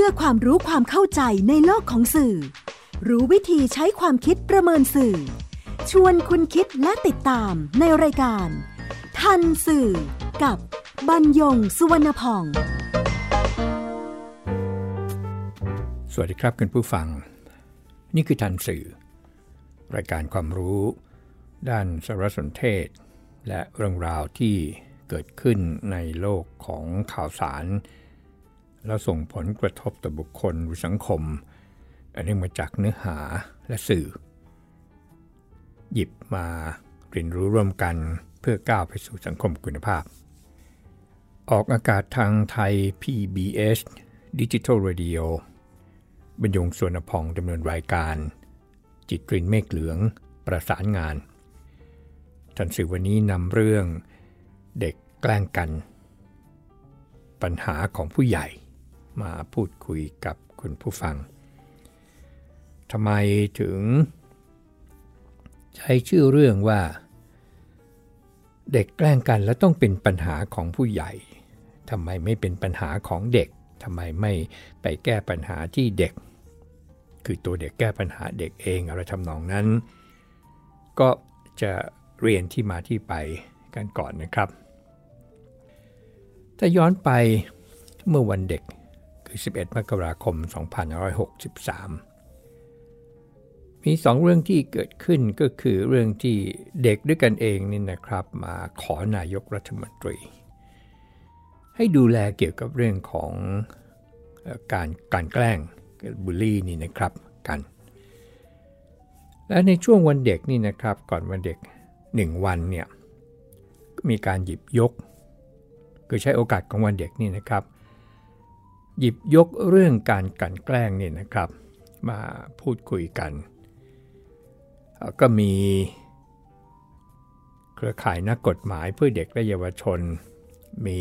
พื่อความรู้ความเข้าใจในโลกของสื่อ รู้วิธีใช้ความคิดประเมินสื่อ ชวนคุณคิดและติดตามในรายการ ทันสื่อ กับบรรยงสุวรรณพอง สวัสดีครับคุณผู้ฟัง นี่คือทันสื่อ รายการความรู้ ด้านสารสนเทศ และเรื่องราวที่เกิดขึ้นในโลกของข่าวสาร แล้วส่งผลกระทบต่อบุคคลหรือสังคม อันนี้มาจากเนื้อหาและสื่อ หยิบมาเรียนรู้ร่วมกันเพื่อก้าวไปสู่สังคมคุณภาพ ออกอากาศทางไทย PBS Digital Radio บรรยงสวนพองดำเนินรายการ จิตรินเมฆเหลืองประสานงานทันสื่อวันนี้นำเรื่องเด็กแกล้งกัน ปัญหาของผู้ใหญ่ มาพูดคุยกับคุณผู้ฟังทำไมถึง ใช้ชื่อเรื่องว่า เด็กแกล้งกันแล้วต้องเป็นปัญหาของผู้ใหญ่ทำไมไม่เป็นปัญหาของเด็กทำไมไม่ไปแก้ปัญหาที่เด็ก คือตัวเด็กแก้ปัญหาเด็กเองอะไรทำนองนั้น ก็จะเรียนที่มาที่ไปกันก่อนนะครับ ถ้าย้อนไปเมื่อวันเด็ก คือ 11 มกราคม 2563 มีสองเรื่องที่เกิดขึ้นก็คือเรื่องที่เด็กด้วยกันเองนี่นะครับ มาขอนายกรัฐมนตรี ให้ดูแลเกี่ยวกับเรื่องของการการแกล้งบูลลี่นี่นะครับกันและในช่วงวันเด็กนี่นะครับก่อนวันเด็ก 1 วันเนี่ยมีการหยิบยก คือใช้โอกาสของวันเด็กนี่นะครับ หยิบยกเรื่องการกันแกล้งนี่นะครับมาพูดคุยกัน ก็มีเครือข่ายนักกฎหมายเพื่อเด็กและเยาวชน มี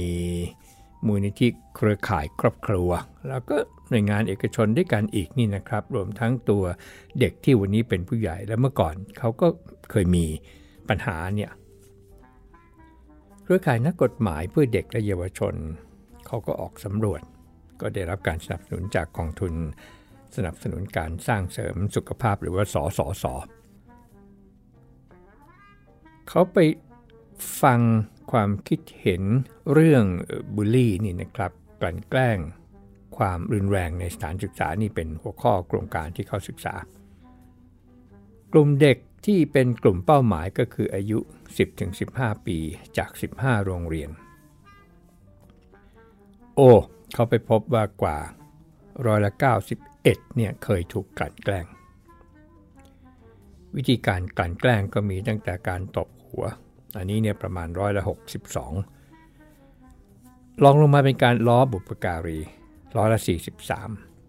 มูลนิธิเครือข่ายครอบครัว แล้วก็หน่วยงานเอกชนด้วยกันอีกนี่นะครับ รวมทั้งตัวเด็กที่วันนี้เป็นผู้ใหญ่และเมื่อก่อนเขาก็เคยมีปัญหาเนี่ยเครือข่ายนักกฎหมายเพื่อเด็กและเยาวชน เขาก็ออกสำรวจ ก็ได้รับการสนับสนุนจากกองทุน สนับสนุนการสร้างเสริมสุขภาพหรือว่าสสสเขาไปฟังความคิดเห็นเรื่องบูลลี่นี่นะครับกลั่นแกล้งความรุนแรงในสถานศึกษานี่เป็นหัวข้อโครงการที่เขาศึกษา กลุ่มเด็กที่เป็นกลุ่มเป้าหมายก็คืออายุ 10-15 ปีจาก 15 โรงเรียน โอ้ เขาไปพบว่ากว่าร้อยละ 91เนี่ยเคยถูกกลั่นแกล้ง วิธีการกลั่นแกล้งก็มีตั้งแต่การตบหัว อันนี้เนี่ยประมาณร้อยละ 62 ลองลงมาเป็นการล้อบุปการีร้อยละ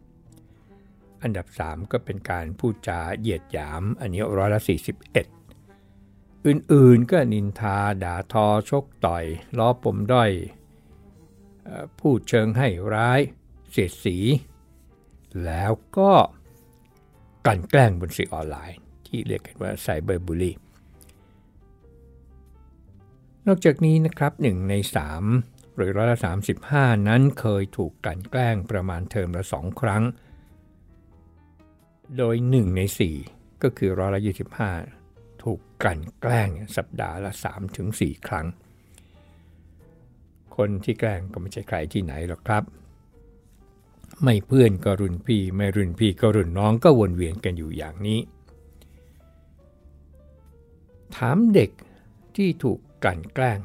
43 อันดับ 3 ก็เป็นการพูดจาเหยียดหยาม อันนี้ร้อยละ 41 อื่นๆก็นินทาด่าทอชกต่อย ล้อปมด้อย พูดเชิงให้ร้ายเสียดสี แล้วก็กันแกล้งบนสื่อออนไลน์ ที่เรียกกันว่าไซเบอร์บูลลี่นอกจากนี้นะครับ 1 ใน 3 หรือร้อยละ35 นั้นเคยถูกกันแกล้งประมาณเทอมละ 2 ครั้ง โดย 1 ใน 4 ก็คือร้อยละ25 ถูกกันแกล้งสัปดาห์ละ 3-4 ครั้ง คนที่แกล้งก็ไม่ใช่ใครที่ไหนหรอกครับ ไม่เพื่อนก็รุ่นพี่ ไม่รุ่นพี่ก็รุ่นน้องก็วนเวียนกันอยู่อย่างนี้ ถามเด็กที่ถูกกันแกล้ง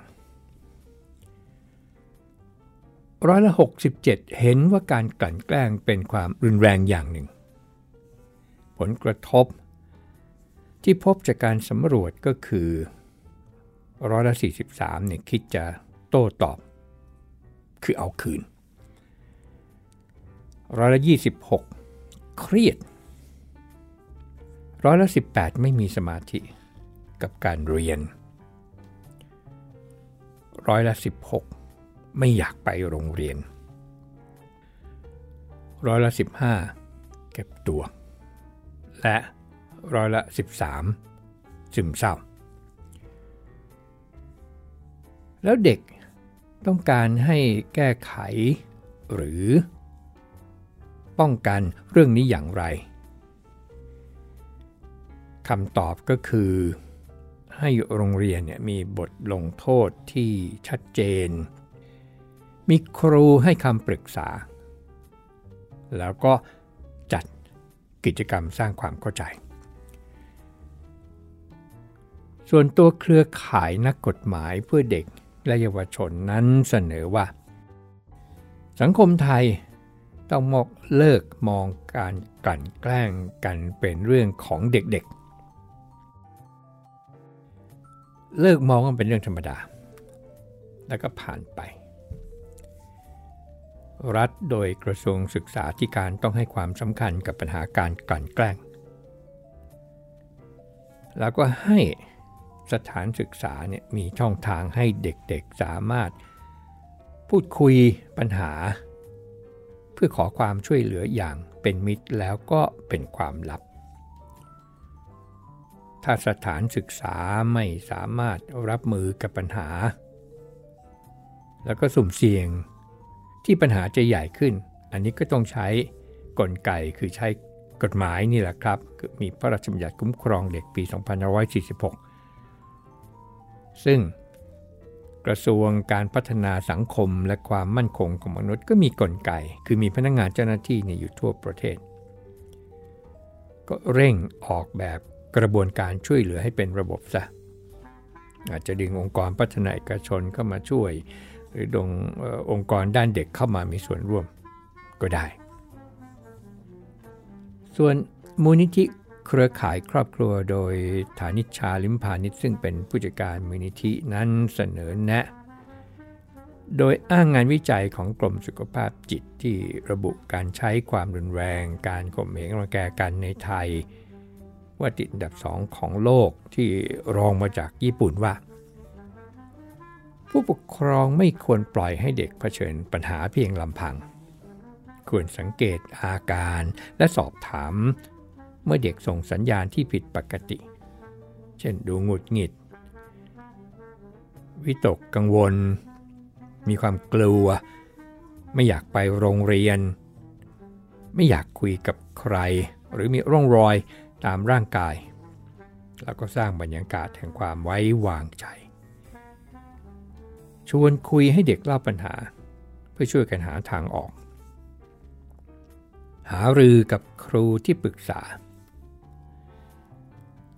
ร้อยละ67 เห็นว่าการกลั่นแกล้งเป็นความรุนแรงอย่างหนึ่ง ผลกระทบ ที่พบจากการสำรวจก็คือร้อยละ43เนี่ยคิดจะโต้ตอบ คือเอาคืนร้อยละ26 เครียดร้อยละ18 ไม่มีสมาธิกับการเรียนร้อยละ16 ไม่อยากไปโรงเรียนร้อยละ15 เก็บตัว และร้อยละ 13ซึมเศร้า แล้วเด็ก ต้องการให้แก้ไข หรือ ป้องกันเรื่องนี้อย่างไรคำตอบก็คือ ให้โรงเรียนเนี่ยมีบทลงโทษที่ชัดเจน มีครูให้คำปรึกษา แล้วก็จัดกิจกรรมสร้างความเข้าใจ ส่วนตัวเครือข่ายนักกฎหมายเพื่อเด็ก และเยาวชนนั้นเสนอว่า สังคมไทยต้องมอกเลิกมองการกลั่นแกล้งกันเป็นเรื่องของเด็กๆ เลิกมองว่าเป็นเรื่องธรรมดา แล้วก็ผ่านไป รัฐโดยกระทรวงศึกษาธิการต้องให้ความสำคัญกับปัญหาการกลั่นแกล้ง แล้วก็ให้ สถานศึกษาเนี่ยมีช่องทางให้เด็กๆสามารถ พูดคุยปัญหา เพื่อขอความช่วยเหลืออย่างเป็นมิตรแล้วก็เป็นความลับ ถ้าสถานศึกษาไม่สามารถรับมือกับปัญหา แล้วก็สุ่มเสี่ยงที่ปัญหาจะใหญ่ขึ้น อันนี้ก็ต้องใช้กลไกคือใช้กฎหมายนี่แหละครับ มีพระราชบัญญัติคุ้มครองเด็กปี 2546 ซึ่งกระทรวงการพัฒนาสังคมและความมั่นคงของมนุษย์ก็มีกลไก คือมีพนักงงานเจ้าหน้าที่นี่อยู่ทั่วประเทศ ก็เร่งออกแบบกระบวนการช่วยเหลือให้เป็นระบบซะ อาจจะดึงองค์กรพัฒนาเอกชนเข้ามาช่วย หรือดงองค์กรด้านเด็กเข้ามามีส่วนร่วมก็ได้ ส่วนมูลนิธิ เครือข่ายครอบครัวโดยฐานิชาลิมพานิชซึ่งเป็นผู้จัดการมูลนิธินั้นเสนอแนะ โดยอ้างงานวิจัยของกรมสุขภาพจิตที่ระบุการใช้ความรุนแรง การข่มเหงรังแกกันในไทย ว่าติดอันดับสองของโลกที่รองมาจากญี่ปุ่นว่า ผู้ปกครองไม่ควรปล่อยให้เด็กเผชิญปัญหาเพียงลำพัง ควรสังเกตอาการและสอบถาม เมื่อเด็กส่งสัญญาณที่ผิดปกติ เช่นดูหงุดหงิด วิตกกังวล มีความกลัว ไม่อยากไปโรงเรียน ไม่อยากคุยกับใคร หรือมีร่องรอยตามร่างกาย แล้วก็สร้างบรรยากาศแห่งความไว้วางใจ ชวนคุยให้เด็กเล่าปัญหา เพื่อช่วยกันหาทางออกหารือกับครูที่ปรึกษา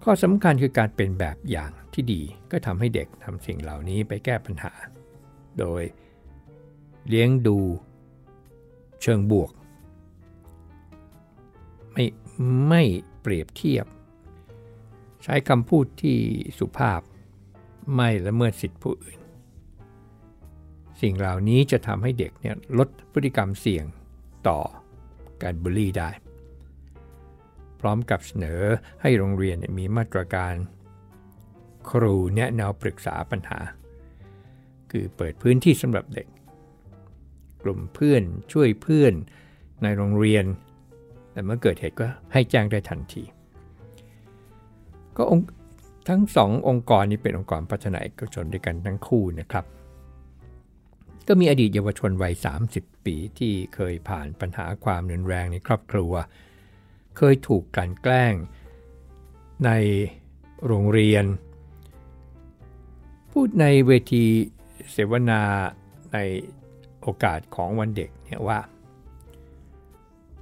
ข้อสำคัญคือการเป็นแบบอย่างที่ดีก็ทำให้เด็กทำสิ่งเหล่านี้ไปแก้ปัญหา โดยเลี้ยงดูเชิงบวก ไม่ไม่เปรียบเทียบ ใช้คำพูดที่สุภาพไม่ละเมิดสิทธิผู้อื่น สิ่งเหล่านี้จะทำให้เด็กเนี่ยลดพฤติกรรมเสี่ยงต่อการบูลลี่ได้ ร้อมกับเสนอให้โรงเรียนมีมาตรการ ครูแนะแนวปรึกษาปัญหา คือเปิดพื้นที่สำหรับเด็ก กลุ่มเพื่อนช่วยเพื่อนในโรงเรียน แต่เมื่อเกิดเหตุก็ให้แจ้งได้ทันที ก็องทั้งสององค์กรนี้เป็นองค์กรพัฒนาเอกชนด้วยกันทั้งคู่นะครับ ก็มีอดีตเยาวชนวัย 30 ปีที่เคยผ่านปัญหาความรุนแรงในครอบครัว เคยถูกกลั่นแกล้ง ในโรงเรียน พูดในเวทีเสวนาในโอกาสของวันเด็กเนี่ยว่า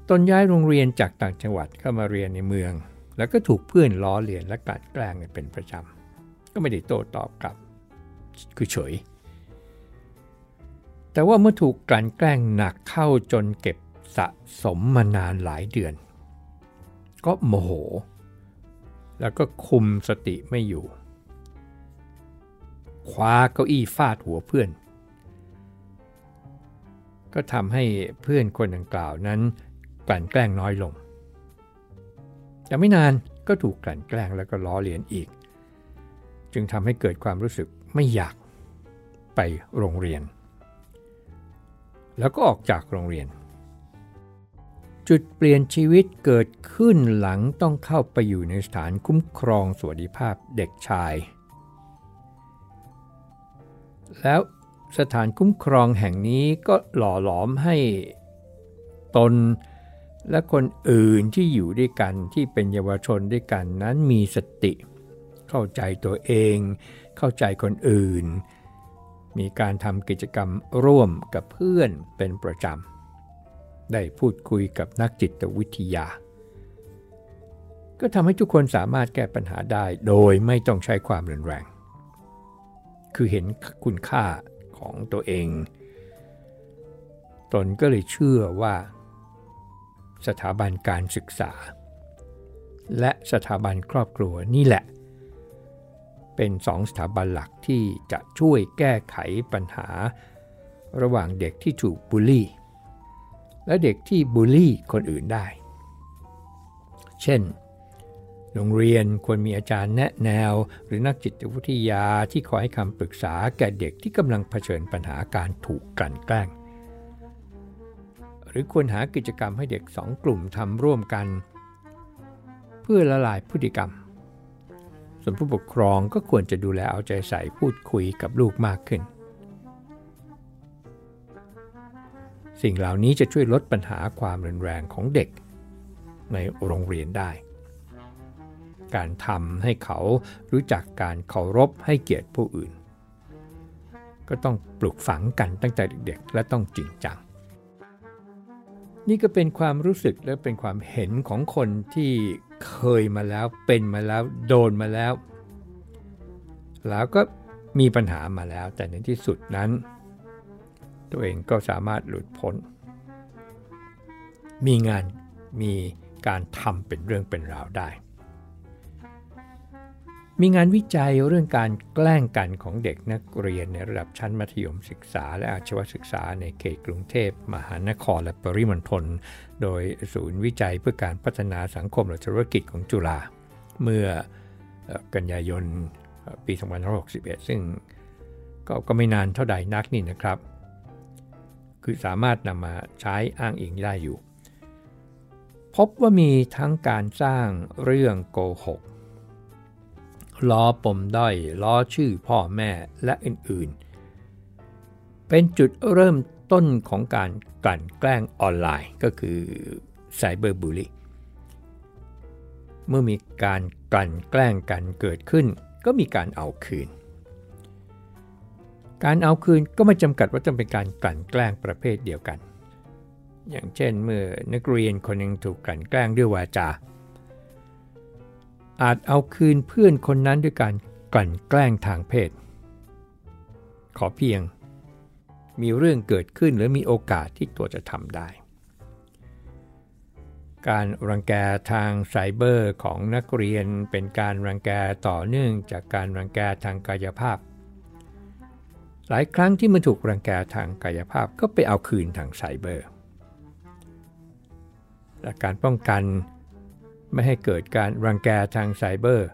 ตนย้ายโรงเรียนจากต่างจังหวัดเข้ามาเรียนในเมือง แล้วก็ถูกเพื่อนล้อเลียนและกัดแกล้งเป็นประจำก็ไม่ได้โต้ตอบกลับคือเฉย แต่ว่าเมื่อถูกกลั่นแกล้งหนักเข้าจนเก็บสะสมมานานหลายเดือน ก็โมโห แล้วก็คุมสติไม่อยู่ คว้าเก้าอี้ฟาดหัวเพื่อน ก็ทำให้เพื่อนคนดังกล่าวนั้นกลั่นแกล้งน้อยลง แต่ไม่นานก็ถูกกลั่นแกล้งแล้วก็ล้อเลียนอีก จึงทำให้เกิดความรู้สึกไม่อยากไปโรงเรียน แล้วก็ออกจากโรงเรียน จุดเปลี่ยนชีวิตเกิดขึ้นหลังต้องเข้าไปอยู่ในสถานคุ้มครองสวัสดิภาพเด็กชาย แล้วสถานคุ้มครองแห่งนี้ก็หล่อหลอมให้ตนและคนอื่นที่อยู่ด้วยกันที่เป็นเยาวชนด้วยกันนั้นมีสติ เข้าใจตัวเอง เข้าใจคนอื่น มีการทำกิจกรรมร่วมกับเพื่อนเป็นประจำ ได้พูดคุยกับนักจิตวิทยา ก็ทำให้ทุกคนสามารถแก้ปัญหาได้โดยไม่ต้องใช้ความรุนแรง คือเห็นคุณค่าของตัวเอง ตนก็เลยเชื่อว่า สถาบันการศึกษา และสถาบันครอบครัวนี่แหละ เป็นสองสถาบันหลักที่จะช่วยแก้ไขปัญหาระหว่างเด็กที่ถูกบูลลี่ และเด็กที่บูลลี่คนอื่นได้ เช่น โรงเรียนควรมีอาจารย์แนะแนว หรือนักจิตวิทยาที่คอยให้คำปรึกษาแก่เด็กที่กำลังเผชิญปัญหาการถูกกลั่นแกล้ง หรือควรหากิจกรรมให้เด็กสองกลุ่มทำร่วมกัน เพื่อละลายพฤติกรรมส่วนผู้ปกครองก็ควรจะดูแลเอาใจใส่พูดคุยกับลูกมากขึ้น สิ่งเหล่านี้จะช่วยลดปัญหาความรุนแรงของเด็ก ในโรงเรียนได้ การทำให้เขารู้จักการเคารพให้เกียรติผู้อื่น ก็ต้องปลูกฝังกันตั้งแต่เด็กๆ และต้องจริงจัง นี่ก็เป็นความรู้สึกและเป็นความเห็นของคนที่เคยมาแล้วเป็นมาแล้วโดนมาแล้ว แล้วก็มีปัญหามาแล้วแต่ในที่สุดนั้น ตัวเองก็สามารถหลุดพ้น มีงานมีการทำเป็นเรื่องเป็นราวได้ มีงานวิจัยเรื่องการแกล้งกันของเด็กนักเรียนในระดับชั้นมัธยมศึกษา และอาชีวศึกษาในเขตกรุงเทพ มหานครและปริมณฑลโดยศูนย์วิจัยเพื่อการพัฒนาสังคมและธุรกิจของจุฬาเมื่อกันยายนปี 2561 ซึ่งก็ก็ไม่นานเท่าใดนักนี่นะครับ คือสามารถนำมาใช้อ้างอิงได้อยู่ พบว่ามีทั้งการสร้างเรื่องโกหกล้อปมด้อยล้อชื่อพ่อแม่และอื่นๆ เป็นจุดเริ่มต้นของการกลั่นแกล้งออนไลน์ก็คือไซเบอร์บูลลี่เมื่อมีการกลั่นแกล้งกันเกิดขึ้น ก็มีการเอาคืน การเอาคืนก็ไม่จำกัดว่าจะเป็นการกลั่นแกล้งประเภทเดียวกัน อย่างเช่นเมื่อนักเรียนคนหนึ่งถูกกลั่นแกล้งด้วยวาจา อาจเอาคืนเพื่อนคนนั้นด้วยการกลั่นแกล้งทางเพศ ขอเพียง มีเรื่องเกิดขึ้นหรือมีโอกาสที่ตัวจะทำได้ การรังแกทางไซเบอร์ของนักเรียนเป็นการรังแกต่อเนื่องจากการรังแกทางกายภาพ หลายครั้งที่มันถูกรังแกทางกายภาพก็ไปเอาคืนทางไซเบอร์และการป้องกันไม่ให้เกิดการรังแกทางไซเบอร์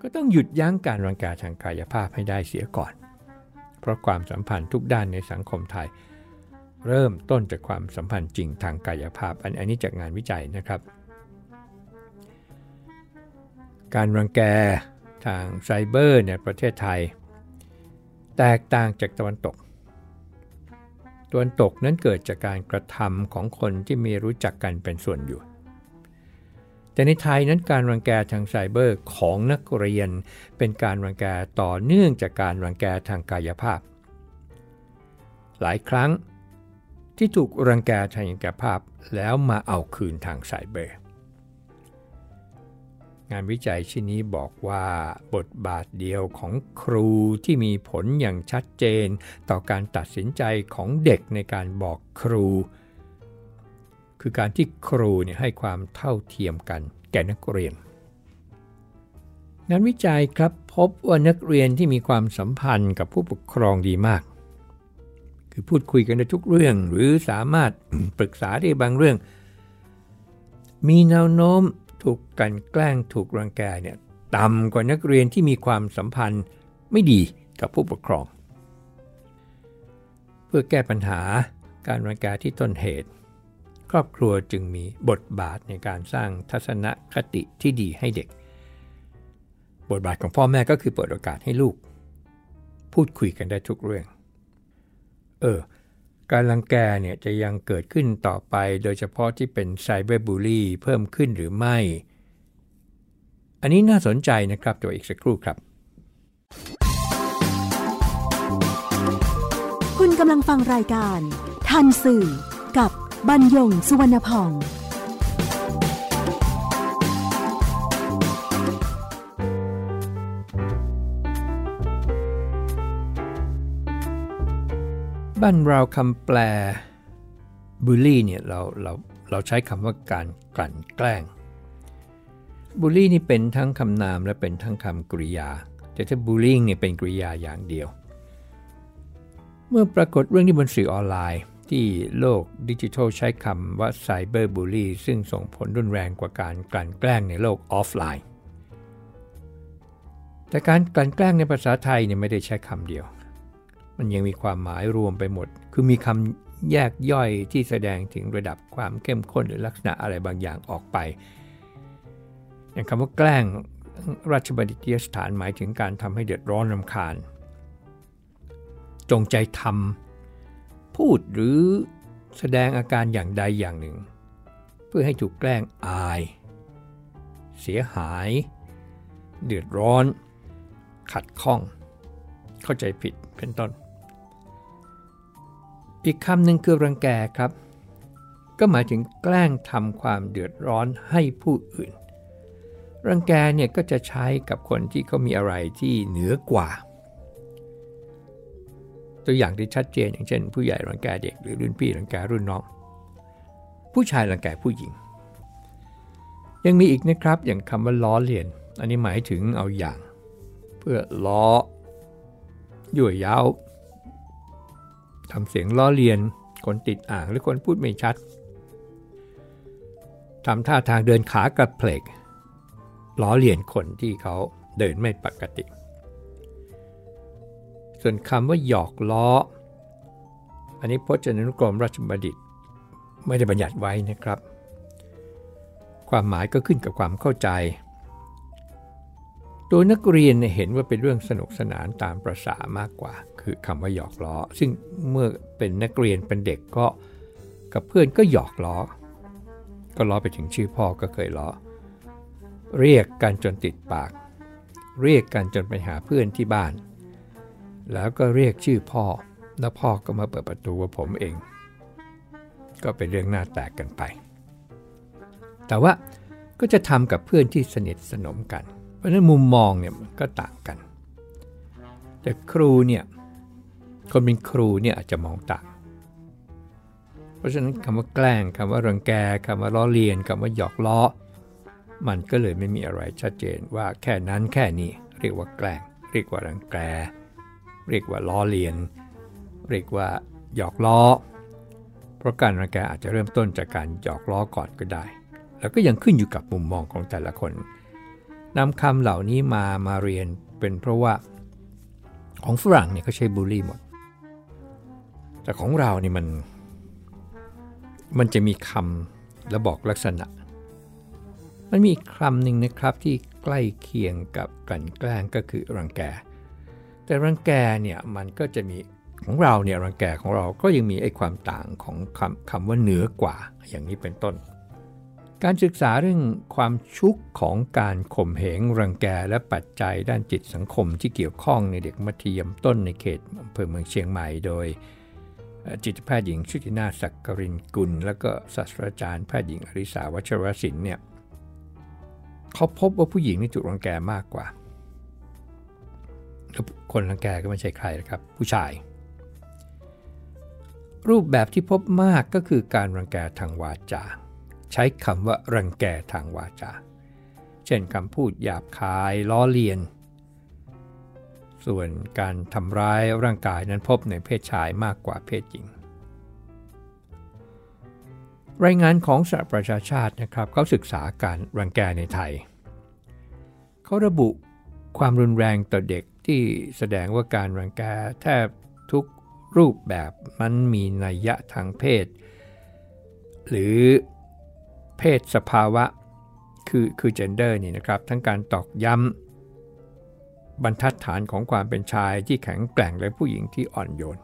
ก็ต้องหยุดยั้งการรังแกทางกายภาพให้ได้เสียก่อน เพราะความสัมพันธ์ทุกด้านในสังคมไทย เริ่มต้นจากความสัมพันธ์จริงทางกายภาพ อันนี้จากงานวิจัยนะครับ การรังแกทางไซเบอร์ในประเทศไทย แตกต่างจากตะวันตก ตะวันตกนั้นเกิดจากการกระทำของคนที่มีรู้จักกันเป็นส่วนอยู่ แต่ในไทยนั้นการรังแกทางไซเบอร์ของนักเรียนเป็นการรังแกต่อเนื่องจากการรังแกทางกายภาพ หลายครั้งที่ถูกรังแกทางกายภาพแล้วมาเอาคืนทางไซเบอร์ งานวิจัยชิ้นนี้บอกว่าบทบาทเดียวของครูที่มีผลอย่างชัดเจน ต่อการตัดสินใจของเด็กในการบอกครู คือการที่ครูเนี่ยให้ความเท่าเทียมกันแก่นักเรียน งานวิจัยครับพบว่านักเรียนที่มีความสัมพันธ์กับผู้ปกครองดีมาก คือพูดคุยกันในทุกเรื่อง หรือสามารถปรึกษาได้บางเรื่อง มีแนวโน้ม ถูกกันแกล้งถูกรังแกเนี่ยต่ำกว่านักเรียนที่มีความสัมพันธ์ไม่ดีกับผู้ปกครอง เพื่อแก้ปัญหาการรังแกที่ต้นเหตุ ครอบครัวจึงมีบทบาทในการสร้างทัศนคติที่ดีให้เด็ก บทบาทของพ่อแม่ก็คือเปิดโอกาสให้ลูก พูดคุยกันได้ทุกเรื่อง เออ การลังแกเนี่ยจะยังเกิดขึ้นต่อไป โดยเฉพาะที่เป็นไซเบอร์บูลี่เพิ่มขึ้นหรือไม่ อันนี้น่าสนใจนะครับตัวอีกสักครู่ครับ คุณกำลังฟังรายการ ทันสื่อกับบรรยงสุวรรณพอง บ้านเราคำแปลบูลลี่เนี่ยเราเราเราใช้คำว่าการกลั่นแกล้งบูลลี่นี่เป็นทั้งคำนามและเป็นทั้งคำกริยา แต่ถ้าบูลลี่เนี่ยเป็นกริยาอย่างเดียว เมื่อปรากฏเรื่องที่บนสื่อออนไลน์ ที่โลกดิจิทัลใช้คำว่าไซเบอร์บูลลี่ซึ่งส่งผลรุนแรงกว่าการกลั่นแกล้งในโลกออฟไลน์ แต่การกลั่นแกล้งในภาษาไทยเนี่ยไม่ได้ใช้คำเดียว มันยังมีความหมายรวมไปหมด คือมีคำแยกย่อยที่แสดงถึงระดับความเข้มข้นหรือลักษณะอะไรบางอย่างออกไป อย่างคำว่าแกล้งราชบัณฑิตยสถานหมายถึงการทำให้เดือดร้อนรำคาญ จงใจทำพูดหรือแสดงอาการอย่างใดอย่างหนึ่ง เพื่อให้ถูกแกล้งอาย เสียหาย เดือดร้อน ขัดข้อง เข้าใจผิดเป็นต้น อีกคำหนึ่งคือรังแกครับ ก็หมายถึงแกล้งทำความเดือดร้อนให้ผู้อื่น รังแกเนี่ยก็จะใช้กับคนที่เขามีอะไรที่เหนือกว่า ตัวอย่างที่ชัดเจนอย่างเช่น ผู้ใหญ่รังแกเด็กหรือรุ่นพี่รังแกรุ่นน้อง ผู้ชายรังแกผู้หญิง ยังมีอีกนะครับอย่างคำว่าล้อเลียน อันนี้หมายถึงเอาอย่าง เพื่อล้อยั่วยาว ทำเสียงล้อเลียน คนติดอ่างหรือคนพูดไม่ชัดทำท่าทางเดินขากระเพลกล้อเลียนคนที่เขาเดินไม่ปกติ ส่วนคำว่าหยอกล้อ อันนี้พจนานุกรมราชบัณฑิต ไม่ได้บัญญัติไว้นะครับ ความหมายก็ขึ้นกับความเข้าใจ ตัวนักเรียนเห็นว่าเป็นเรื่องสนุกสนานตามประษามากกว่า คือคำว่าหยอกล้อ ซึ่งเมื่อเป็นนักเรียนเป็นเด็กก็กับเพื่อนก็หยอกล้อ ก็ล้อไปถึงชื่อพ่อก็เคยล้อ เรียกกันจนติดปาก เรียกกันจนไปหาเพื่อนที่บ้าน แล้วก็เรียกชื่อพ่อ แล้วพ่อก็มาเปิดประตูว่าผมเอง ก็เป็นเรื่องน่าแตกกันไป แต่ว่าก็จะทำกับเพื่อนที่สนิทสนมกัน เพราะฉะนั้นมุมมองเนี่ยก็ต่างกัน แต่ครูเนี่ยคนเป็นครูเนี่ยอาจจะมองต่าง เพราะฉะนั้นคำว่าแกล้งคำว่ารังแกคำว่าล้อเลียนคำว่าหยอกล้อ มันก็เลยไม่มีอะไรชัดเจนว่าแค่นั้นแค่นี้เรียกว่าแกล้ง เรียกว่ารังแก เรียกว่าล้อเลียน เรียกว่าหยอกล้อ เพราะการรังแกอาจจะเริ่มต้นจากการหยอกล้อก่อนก็ได้ แล้วก็ยังขึ้นอยู่กับมุมมองของแต่ละคน นำคำเหล่านี้มามาเรียนเป็นเพราะว่าของฝรั่งเนี่ยเขาใช้บูลลี่หมด แต่ของเราเนี่ยมัน มันจะมีคำและบอกลักษณะ มันมีคำหนึ่งนะครับที่ใกล้เคียงกับกลั่นแกล้งก็คือรังแก แต่รังแกเนี่ยมันก็จะมีของเราเนี่ยรังแกของเราก็ยังมีไอ้ความต่างของคำคำว่าเหนือกว่าอย่างนี้เป็นต้น การศึกษาเรื่องความชุกของการข่มเหงรังแกและปัจจัยด้านจิตสังคมที่เกี่ยวข้องในเด็กมัธยมต้นในเขตอำเภอเมืองเชียงใหม่โดย จิตแพทย์หญิงชุตินาศักกรินกุล และก็ศาสตราจารย์แพทย์หญิงอริสาวัชรศิลป์เนี่ยเขาพบว่าผู้หญิงนี่ถูกรังแกมากกว่า คนรังแกก็ไม่ใช่ใครนะครับ ผู้ชาย รูปแบบที่พบมากก็คือการรังแกทางวาจา ใช้คำว่ารังแกทางวาจา เช่นคำพูดหยาบคายล้อเลียน ส่วนการทำร้ายร่างกายนั้นพบในเพศชายมากกว่าเพศหญิง รายงานของสหประชาชาตินะครับเขาศึกษาการรังแกในไทย เขาระบุความรุนแรงต่อเด็กที่แสดงว่าการรังแกแทบทุกรูปแบบมันมีนัยยะทางเพศ หรือ เพศสภาวะคือคือ gender นี่นะครับ ทั้งการตอกย้ำบรรทัดฐานของความเป็นชายที่แข็งแกร่งและผู้หญิงที่อ่อนโยน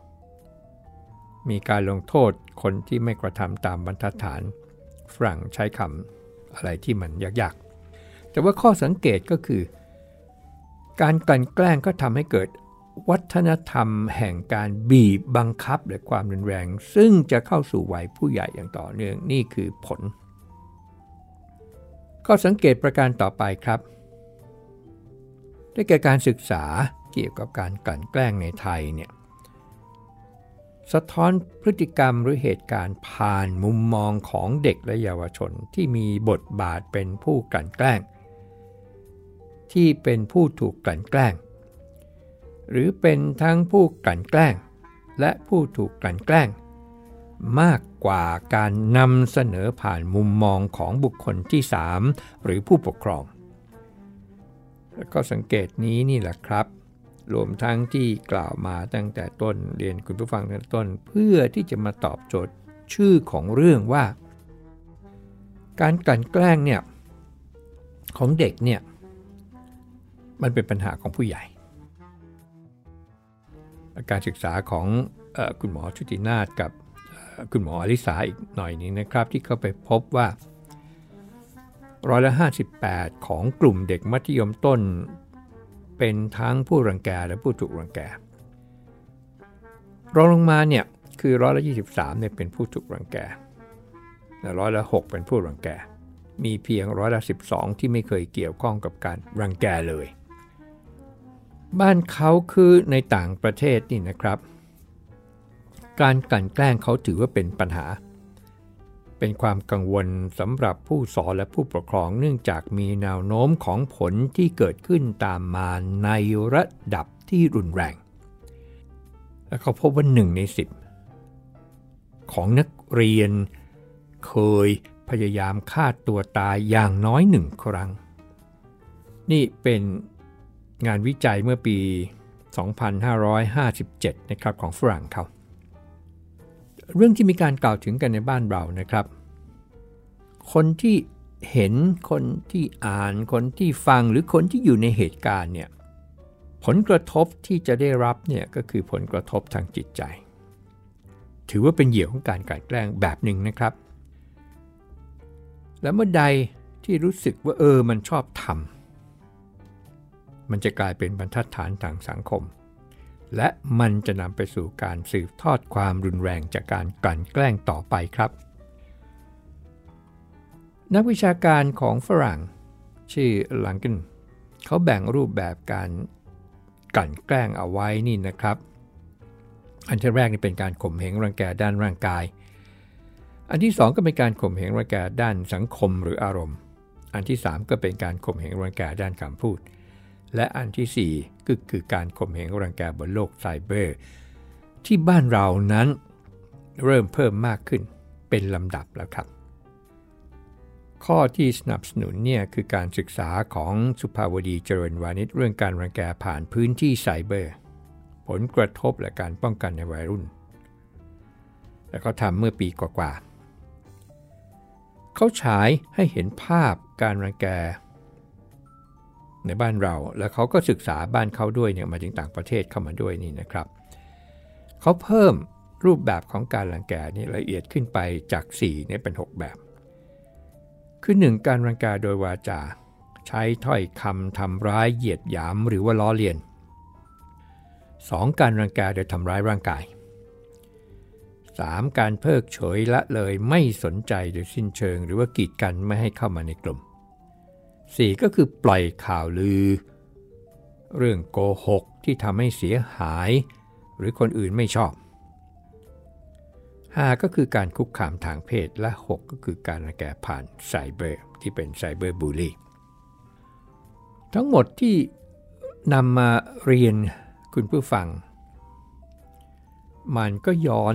มีการลงโทษคนที่ไม่กระทำตามบรรทัดฐาน ฝรั่งใช้คำอะไรที่มันยากๆ แต่ว่าข้อสังเกตก็คือ การกลั่นแกล้งก็ทำให้เกิดวัฒนธรรมแห่งการบีบบังคับและความรุนแรง ซึ่งจะเข้าสู่วัยผู้ใหญ่อย่างต่อเนื่องนี่คือผล ก็สังเกตประการต่อไปครับ ได้แก่การศึกษาเกี่ยวกับการกลั่นแกล้งในไทยเนี่ยสะท้อนพฤติกรรมหรือเหตุการณ์ผ่านมุมมองของเด็กและเยาวชนที่มีบทบาทเป็นผู้กลั่นแกล้ง ที่เป็นผู้ถูกกลั่นแกล้ง หรือเป็นทั้งผู้กลั่นแกล้ง และผู้ถูกกลั่นแกล้ง มากกว่าการนำเสนอผ่านมุมมองของบุคคลที่ 3 หรือผู้ปกครอง แล้วก็สังเกตนี้นี่แหละครับ รวมทั้งที่กล่าวมาตั้งแต่ต้นเรียนคุณผู้ฟังตั้งแต่ต้นเพื่อที่จะมาตอบโจทย์ชื่อของเรื่องว่า การกลั่นแกล้งเนี่ยของเด็กเนี่ยมันเป็นปัญหาของผู้ใหญ่ การศึกษาของอคุณหมอชุตินาศกับ คุณหมออลิสาอีกหน่อยนึงนะครับ ที่เขาไปพบว่าร้อยละ58 ของกลุ่มเด็กมัธยมต้น เป็นทั้งผู้รังแกและผู้ถูกรังแกรองลงมาเนี่ยคือร้อยละ23เนี่ยเป็นผู้ถูกรังแกและร้อยละ6เป็นผู้รังแก มีเพียงร้อยละ12 ที่ไม่เคยเกี่ยวข้องกับการรังแกเลย บ้านเขาคือในต่างประเทศนี่นะครับ การกลั่นแกล้งเขาถือว่าเป็นปัญหา เป็นความกังวลสำหรับผู้สอนและผู้ปกครองเนื่องจากมีแนวโน้มของผลที่เกิดขึ้นตามมาในระดับที่รุนแรง และเขาพบว่าหนึ่งในสิบของนักเรียนเคยพยายามฆ่าตัวตายอย่างน้อยหนึ่งครั้ง นี่เป็นงานวิจัยเมื่อปี 2557 นะครับของฝรั่งเขา เรื่องที่มีการกล่าวถึงกันในบ้านเรานะครับ คนที่เห็นคนที่อ่านคนที่ฟังหรือคนที่อยู่ในเหตุการณ์เนี่ยผลกระทบที่จะได้รับเนี่ยก็คือผลกระทบทางจิตใจ ถือว่าเป็นเหยื่อของการกลั่นแกล้งแบบหนึ่งนะครับ และเมื่อใดที่รู้สึกว่าเออมันชอบทำมันจะกลายเป็นบรรทัดฐานทางสังคม และมันจะนำไปสู่การสืบทอดความรุนแรงจากการกลั่นแกล้งต่อไปครับ นักวิชาการของฝรั่ง ชื่อลังกินเขาแบ่งรูปแบบการกลั่นแกล้งเอาไว้นี่นะครับ อันที่แรกนี่เป็นการข่มเหงรังแกด้านร่างกาย อันที่ 2 ก็เป็นการข่มเหงรังแกด้านสังคมหรืออารมณ์ อันที่ 3 ก็เป็นการข่มเหงรังแกด้านคำพูด และอันที่ 4 ก็คือการข่มเหงรังแกบนโลกไซเบอร์ ที่บ้านเรานั้นเริ่มเพิ่มมากขึ้นเป็นลำดับแล้วครับ ข้อที่สนับสนุนเนี่ยคือการศึกษาของสุภาวดีเจริญวานิชเรื่องการรังแกผ่านพื้นที่ไซเบอร์ ผลกระทบและการป้องกันในวัยรุ่น และเขาทำเมื่อปีกว่าๆเขาฉายให้เห็นภาพการรังแก ในบ้านเรา แล้วเขาก็ศึกษาบ้านเขาด้วยเนี่ยมาถึงต่างประเทศเข้ามาด้วยนี่นะครับเขาเพิ่มรูปแบบของการรังแกนี่ละเอียดขึ้นไปจาก4เนี่ยเป็น 6 แบบ คือ 1 การรังแกโดยวาจา ใช้ถ้อยคำทำร้ายเหยียดหยามหรือว่าล้อเลียน 2. การรังแกโดยทำร้ายร่างกาย 3. การเพิกเฉยละเลยไม่สนใจโดยสิ้นเชิง หรือว่ากีดกันไม่ให้เข้ามาในกลุ่ม 4. ก็คือปล่อยข่าวลือ เรื่องโกหกที่ทำให้เสียหาย หรือคนอื่นไม่ชอบ 5. ก็คือการคุกคามทางเพศและ 6 ก็คือการแกผ่านไซเบอร์ที่เป็นไซเบอร์บูลลี่ทั้งหมดที่นำมาเรียนคุณผู้ฟัง มันก็ย้อน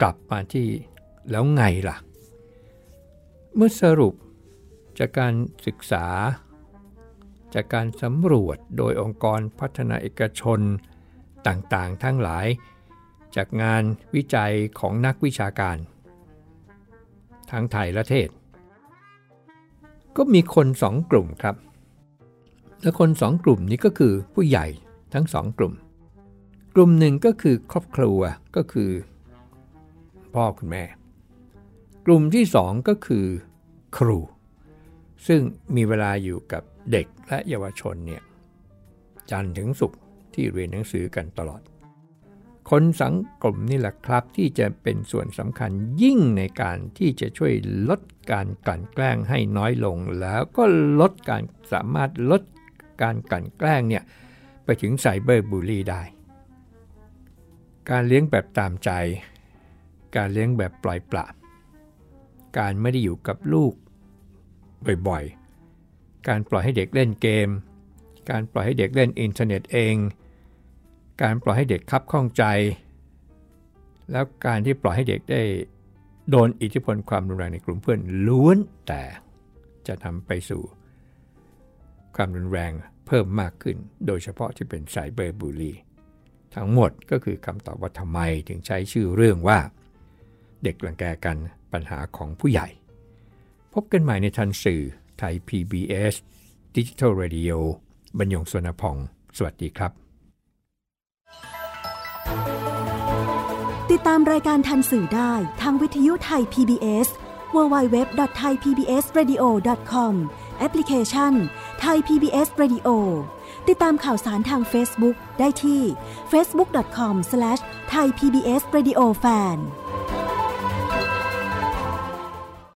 กลับมาที่แล้วไงล่ะ เมื่อสรุป จากการศึกษา จากการสำรวจโดยองค์กรพัฒนาเอกชนต่างๆ ทั้งหลาย จากงานวิจัยของนักวิชาการ ทั้งไทยและเทศ ก็มีคนสองกลุ่มครับ และคนสองกลุ่มนี้ก็คือผู้ใหญ่ทั้งสองกลุ่ม กลุ่มหนึ่งก็คือครอบครัวก็คือ พ่อคุณแม่ กลุ่มที่สองก็คือครู ซึ่งมีเวลาอยู่กับเด็กและเยาวชนเนี่ยจันทร์ถึงศุกร์ที่เรียนหนังสือกันตลอด คนสังคมนี่แหละครับที่จะเป็นส่วนสำคัญยิ่งในการที่จะช่วยลดการกลั่นแกล้งให้น้อยลง แล้วก็ลดการสามารถลดการกลั่นแกล้งเนี่ยไปถึงไซเบอร์บูลลี่ได้ การเลี้ยงแบบตามใจ การเลี้ยงแบบปล่อยปละ การไม่ได้อยู่กับลูก บ่อยๆ การปล่อยให้เด็กเล่นเกม การปล่อยให้เด็กเล่นอินเทอร์เน็ตเอง การปล่อยให้เด็กคับข้องใจ แล้วการที่ปล่อยให้เด็กได้โดนอิทธิพลความรุนแรงในกลุ่มเพื่อนล้วนแต่จะทำไปสู่ ความรุนแรงเพิ่มมากขึ้น โดยเฉพาะที่เป็นไซเบอร์บูลลีทั้งหมดก็คือคำตอบว่าทำไมถึงใช้ชื่อเรื่องว่า เด็กรังแกกันปัญหาของผู้ใหญ่ บกันใหม่ในทันสื่อไทย PBS Digital Radio บรรยงสวนพอง สวัสดีครับ ติดตามรายการทันสื่อได้ทางวิทยุไทย PBS www.thaipbsradio.com แอปพลิเคชัน Thai PBS Radio ติดตามข่าวสารทาง Facebook ได้ที่ facebook.com/thaipbsradiofan